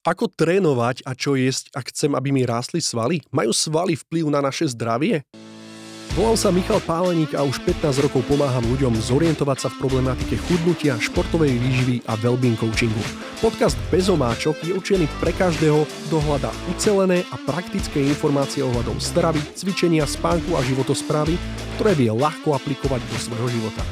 Ako trénovať a čo jesť, ak chcem, aby mi rástli svaly? Majú svaly vplyv na naše zdravie? Volám sa Michal Páleník a už 15 rokov pomáham ľuďom zorientovať sa v problematike chudnutia, športovej výživy a wellbeing coachingu. Podcast bez omáčok je určený pre každého, kto hľadá ucelené a praktické informácie ohľadom stravy, cvičenia, spánku a životosprávy, ktoré vie ľahko aplikovať do svojho života.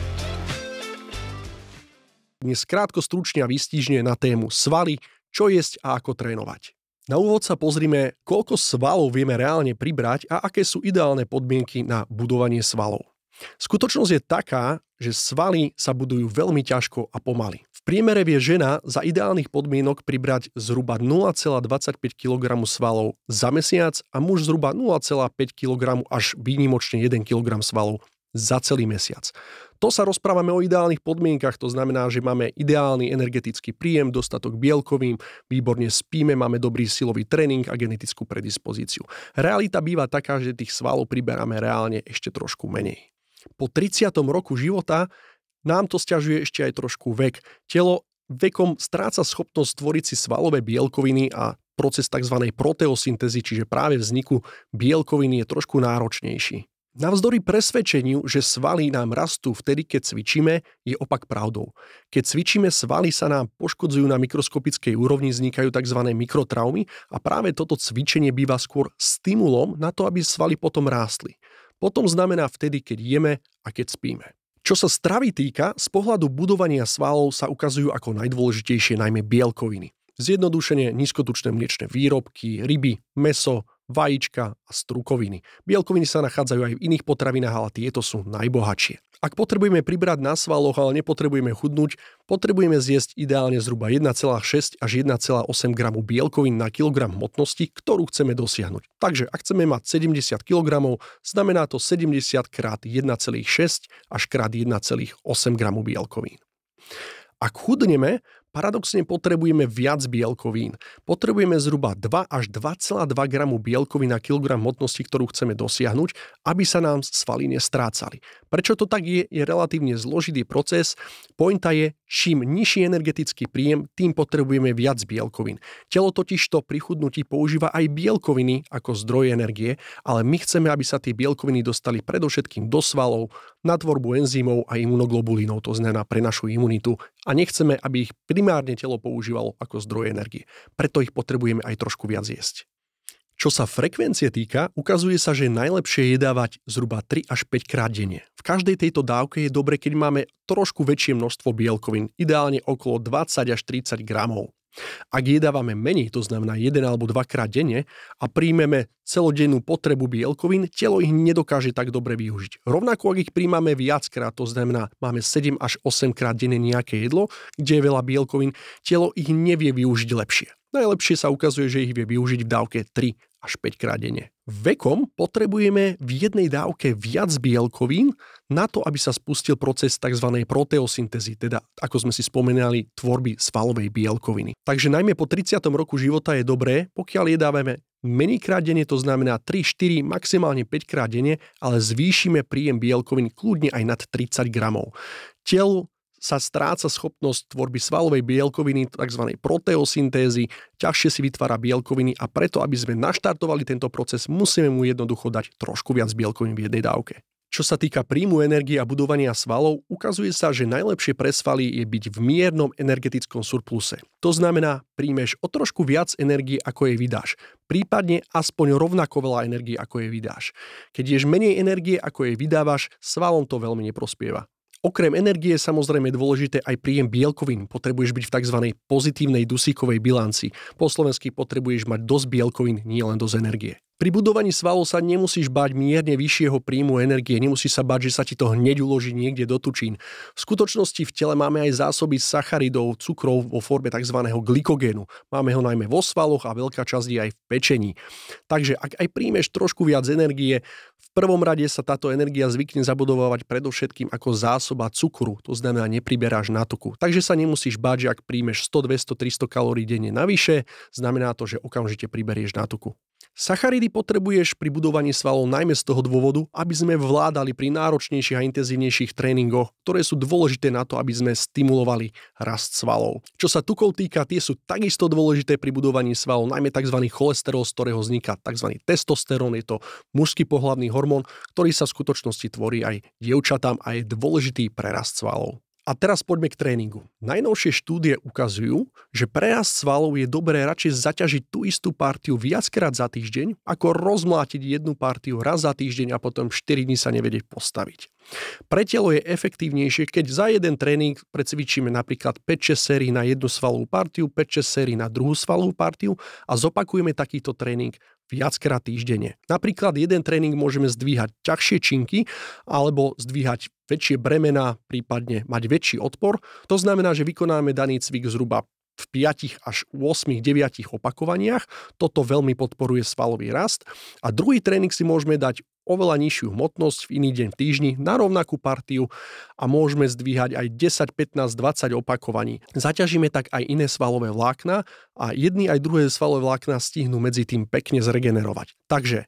Dnes krátko stručne a výstižne na tému svaly, čo jesť a ako trénovať. Na úvod sa pozrime, koľko svalov vieme reálne pribrať a aké sú ideálne podmienky na budovanie svalov. Skutočnosť je taká, že svaly sa budujú veľmi ťažko a pomaly. V priemere vie žena za ideálnych podmienok pribrať zhruba 0,25 kg svalov za mesiac a muž zhruba 0,5 kg až výnimočne 1 kg svalov za celý mesiac. To sa rozprávame o ideálnych podmienkach, to znamená, že máme ideálny energetický príjem, dostatok bielkovín, výborne spíme, máme dobrý silový tréning a genetickú predispozíciu. Realita býva taká, že tých svalov priberáme reálne ešte trošku menej. Po 30. roku života nám to stiažuje ešte aj trošku vek. Telo vekom stráca schopnosť tvoriť si svalové bielkoviny a proces tzv. proteosyntézy, čiže práve vzniku bielkoviny je trošku náročnejší. Navzdory presvedčeniu, že svaly nám rastú vtedy, keď cvičíme, je opak pravdou. Keď cvičíme, svaly sa nám poškodzujú na mikroskopickej úrovni, vznikajú tzv. mikrotraumy a práve toto cvičenie býva skôr stimulom na to, aby svaly potom rástli. Potom znamená vtedy, keď jeme a keď spíme. Čo sa stravy týka, z pohľadu budovania svalov sa ukazujú ako najdôležitejšie najmä bielkoviny. Zjednodušenie nízkotučné mliečne výrobky, ryby, meso, vajíčka a strukoviny. Bielkoviny sa nachádzajú aj v iných potravinách, ale tieto sú najbohatšie. Ak potrebujeme pribrať na svaloch, ale nepotrebujeme chudnúť, potrebujeme zjesť ideálne zhruba 1,6 až 1,8 g bielkovín na kilogram hmotnosti, ktorú chceme dosiahnuť. Takže ak chceme mať 70 kg, znamená to 70 krát 1,6 až krát 1,8 g bielkovín. Ak chudneme, paradoxne potrebujeme viac bielkovín. Potrebujeme zhruba 2 až 2,2 gramu bielkovín na kilogram hmotnosti, ktorú chceme dosiahnuť, aby sa nám svaly nestrácali. Prečo to tak je, je relatívne zložitý proces. Pointa je, čím nižší energetický príjem, tým potrebujeme viac bielkovín. Telo totiž to pri chudnutí používa aj bielkoviny ako zdroj energie, ale my chceme, aby sa tie bielkoviny dostali predovšetkým do svalov, na tvorbu enzymov a imunoglobulínov, to znamená pre našu imunitu a nechceme, aby ich primárne telo používalo ako zdroj energie. Preto ich potrebujeme aj trošku viac jesť. Čo sa frekvencie týka, ukazuje sa, že najlepšie je dávať zhruba 3 až 5 krát denne. V každej tejto dávke je dobre, keď máme trošku väčšie množstvo bielkovín, ideálne okolo 20 až 30 gramov. Ak jedávame menej, to znamená 1 alebo 2 krát denne a príjmeme celodennú potrebu bielkovín, telo ich nedokáže tak dobre využiť. Rovnako ak ich príjmame viackrát, to znamená máme 7 až 8 krát denne nejaké jedlo, kde je veľa bielkovín, telo ich nevie využiť lepšie. Najlepšie sa ukazuje, že ich vie využiť v dávke 3 až 5 krát denne. Vekom potrebujeme v jednej dávke viac bielkovín na to, aby sa spustil proces tzv. proteosyntézy, teda ako sme si spomenali, tvorby svalovej bielkoviny. Takže najmä po 30. roku života je dobré, pokiaľ jedávame menej krát denne, to znamená 3, 4, maximálne 5 krát denne, ale zvýšime príjem bielkovín kľudne aj nad 30 gramov. Telu sa stráca schopnosť tvorby svalovej bielkoviny, tzv. proteosyntézy, ťažšie si vytvára bielkoviny a preto, aby sme naštartovali tento proces, musíme mu jednoducho dať trošku viac bielkovín v jednej dávke. Čo sa týka príjmu energie a budovania svalov, ukazuje sa, že najlepšie pre svaly je byť v miernom energetickom surpluse. To znamená, príjmeš o trošku viac energie, ako jej vydáš. Prípadne aspoň rovnako veľa energie, ako jej vydáš. Keď ješ menej energie, ako jej vydávaš, svalom to veľmi neprospieva. Okrem energie je samozrejme dôležité aj príjem bielkovín. Potrebuješ byť v tzv. pozitívnej dusíkovej bilanci. Po slovensky potrebuješ mať dosť bielkovín, nie len dosť energie. Pri budovaní svalov sa nemusíš bať mierne vyššieho príjmu energie, nemusíš sa bať, že sa ti to hneď uloží niekde do tučín. V skutočnosti v tele máme aj zásoby sacharidov, cukrov vo forme tzv. glykogénu. Máme ho najmä vo svaloch a veľká časť je aj v pečení. Takže ak aj príjmeš trošku viac energie, v prvom rade sa táto energia zvykne zabudovať predovšetkým ako zásoba cukru, to znamená nepriberáš na tuku. Takže sa nemusíš bať, že ak príjmeš 100, 200, 300 kalórií denne navyše, znamená to, že okamžite priberieš na tuku. Sacharidy potrebuješ pri budovaní svalov najmä z toho dôvodu, aby sme vládali pri náročnejších a intenzívnejších tréningoch, ktoré sú dôležité na to, aby sme stimulovali rast svalov. Čo sa tukov týka, tie sú takisto dôležité pri budovaní svalov, najmä tzv. cholesterol, z ktorého vzniká tzv. testosterón, je to mužský pohlavný hormón, ktorý sa v skutočnosti tvorí aj dievčatám a je dôležitý pre rast svalov. A teraz poďme k tréningu. Najnovšie štúdie ukazujú, že prerast svalov je dobré radšej zaťažiť tú istú partiu viackrát za týždeň, ako rozmlátiť jednu partiu raz za týždeň a potom 4 dní sa nevedieť postaviť. Pre telo je efektívnejšie, keď za jeden tréning precvičíme napríklad 5-6 sérií na jednu svalovú partiu, 5-6 sérií na druhú svalovú partiu a zopakujeme takýto tréning viackrát týždenne. Napríklad jeden tréning môžeme zdvíhať ťažšie činky alebo zdvíhať väčšie bremena, prípadne mať väčší odpor. To znamená, že vykonáme daný cvik zhruba v 5 až 8, 9 opakovaniach. Toto veľmi podporuje svalový rast. A druhý tréning si môžeme dať oveľa nižšiu hmotnosť v iný deň v týždni na rovnakú partiu a môžeme zdvíhať aj 10, 15, 20 opakovaní. Zaťažíme tak aj iné svalové vlákna a jedny aj druhé svalové vlákna stihnú medzi tým pekne zregenerovať. Takže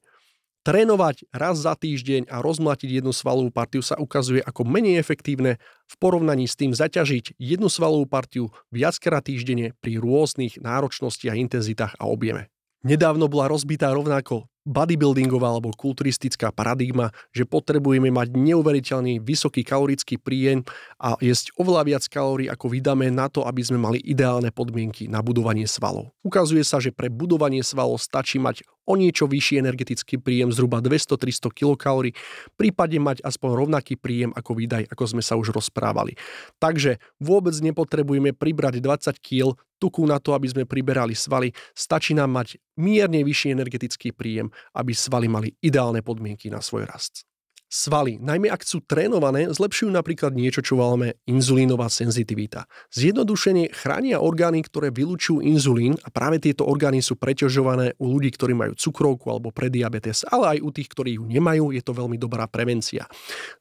Trénovať raz za týždeň a rozmlatiť jednu svalovú partiu sa ukazuje ako menej efektívne v porovnaní s tým zaťažiť jednu svalovú partiu viackrát týždenne pri rôznych náročnostiach, intenzitách a objeme. Nedávno bola rozbitá rovnako bodybuildingová alebo kulturistická paradigma, že potrebujeme mať neuveriteľný vysoký kalorický príjem a jesť oveľa viac kalórií, ako vydáme na to, aby sme mali ideálne podmienky na budovanie svalov. Ukazuje sa, že pre budovanie svalov stačí mať o niečo vyšší energetický príjem, zhruba 200-300 kcal, prípadne mať aspoň rovnaký príjem ako výdaj, ako sme sa už rozprávali. Takže vôbec nepotrebujeme pribrať 20 kg tuku na to, aby sme priberali svaly, stačí nám mať mierne vyšší energetický príjem, aby svaly mali ideálne podmienky na svoj rast. Svaly, najmä ak sú trénované, zlepšujú napríklad niečo, čo voláme inzulínová senzitivita. Zjednodušenie chránia orgány, ktoré vylúčujú inzulín a práve tieto orgány sú preťažované u ľudí, ktorí majú cukrovku alebo prediabetes, ale aj u tých, ktorí ju nemajú, je to veľmi dobrá prevencia.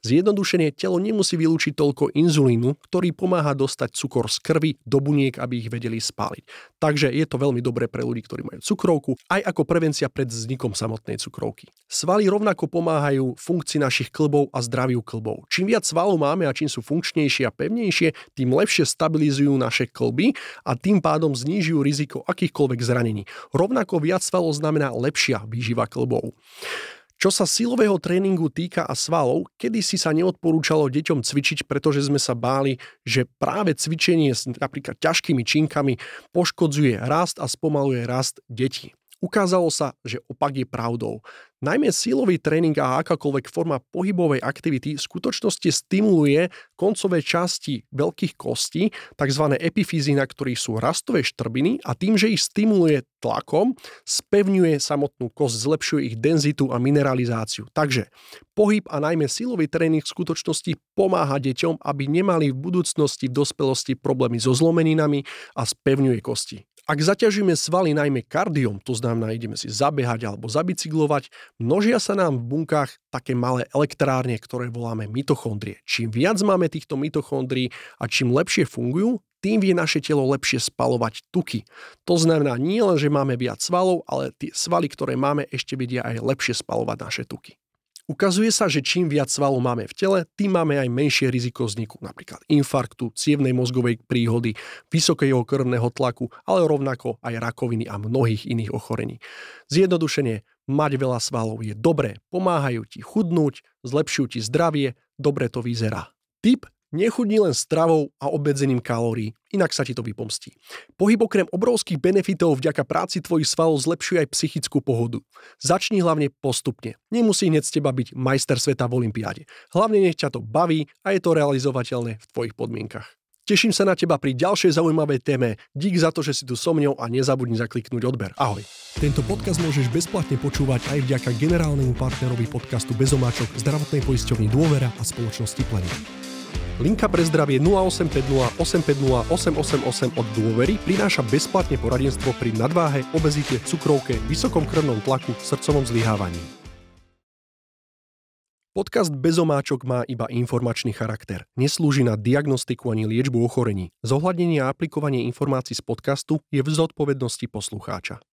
Zjednodušenie telo nemusí vylúčiť toľko inzulínu, ktorý pomáha dostať cukor z krvi do buniek, aby ich vedeli spáliť. Takže je to veľmi dobré pre ľudí, ktorí majú cukrovku, aj ako prevencia pred vznikom samotnej cukrovky. Svaly rovnako pomáhajú funkcii našich našich klbov a zdraviu klbov. Čím viac svalov máme a čím sú funkčnejšie a pevnejšie, tým lepšie stabilizujú naše klby a tým pádom znižujú riziko akýchkoľvek zranení. Rovnako viac svalov znamená lepšia výživa klbov. Čo sa silového tréningu týka a svalov, kedy si sa neodporúčalo deťom cvičiť, pretože sme sa báli, že práve cvičenie s napríklad ťažkými činkami poškodzuje rast a spomaluje rast detí. Ukázalo sa, že opak je pravdou. Najmä sílový tréning a akákoľvek forma pohybovej aktivity v skutočnosti stimuluje koncové časti veľkých kostí, tzv. epifízy, na ktorých sú rastové štrbiny a tým, že ich stimuluje tlakom, spevňuje samotnú kosť, zlepšuje ich denzitu a mineralizáciu. Takže pohyb a najmä silový tréning v skutočnosti pomáha deťom, aby nemali v budúcnosti v dospelosti problémy so zlomeninami a spevňuje kosti. Ak zaťažíme svaly najmä kardiom, to znamená ideme si zabehať alebo zabicyklovať, množia sa nám v bunkách také malé elektrárne, ktoré voláme mitochondrie. Čím viac máme týchto mitochondrií a čím lepšie fungujú, tým vie naše telo lepšie spalovať tuky. To znamená nie len, že máme viac svalov, ale tie svaly, ktoré máme, ešte vedia aj lepšie spalovať naše tuky. Ukazuje sa, že čím viac svalov máme v tele, tým máme aj menšie riziko vzniku napríklad infarktu, cievnej mozgovej príhody, vysokého krvného tlaku, ale rovnako aj rakoviny a mnohých iných ochorení. Zjednodušenie, mať veľa svalov je dobré, pomáhajú ti chudnúť, zlepšujú ti zdravie, dobre to vyzerá. Tip Nechudni len stravou a obmedzením kalórií, inak sa ti to vypomstí. Pohyb okrem obrovských benefitov vďaka práci tvojich svalov zlepšuje aj psychickú pohodu. Začni hlavne postupne. Nemusí hneď z teba byť majster sveta v Olympiáde. Hlavne nech ťa to baví a je to realizovateľné v tvojich podmienkach. Teším sa na teba pri ďalšej zaujímavej téme. Dík za to, že si tu so mňou a nezabudni zakliknúť odber. Ahoj. Tento podcast môžeš bezplatne počúvať aj vďaka generálnemu partnerovi podcastu Bezomáčok, zdravotnej poisťovni Dôvera a spoločnosti Planet. Linka pre zdravie 0850 850 888 od dôvery prináša bezplatne poradenstvo pri nadváhe, obezite, cukrovke, vysokom krvnom tlaku, srdcovom zlyhávaní. Podcast Bezomáčok má iba informačný charakter. Neslúži na diagnostiku ani liečbu ochorení. Zohľadnenie a aplikovanie informácií z podcastu je v zodpovednosti poslucháča.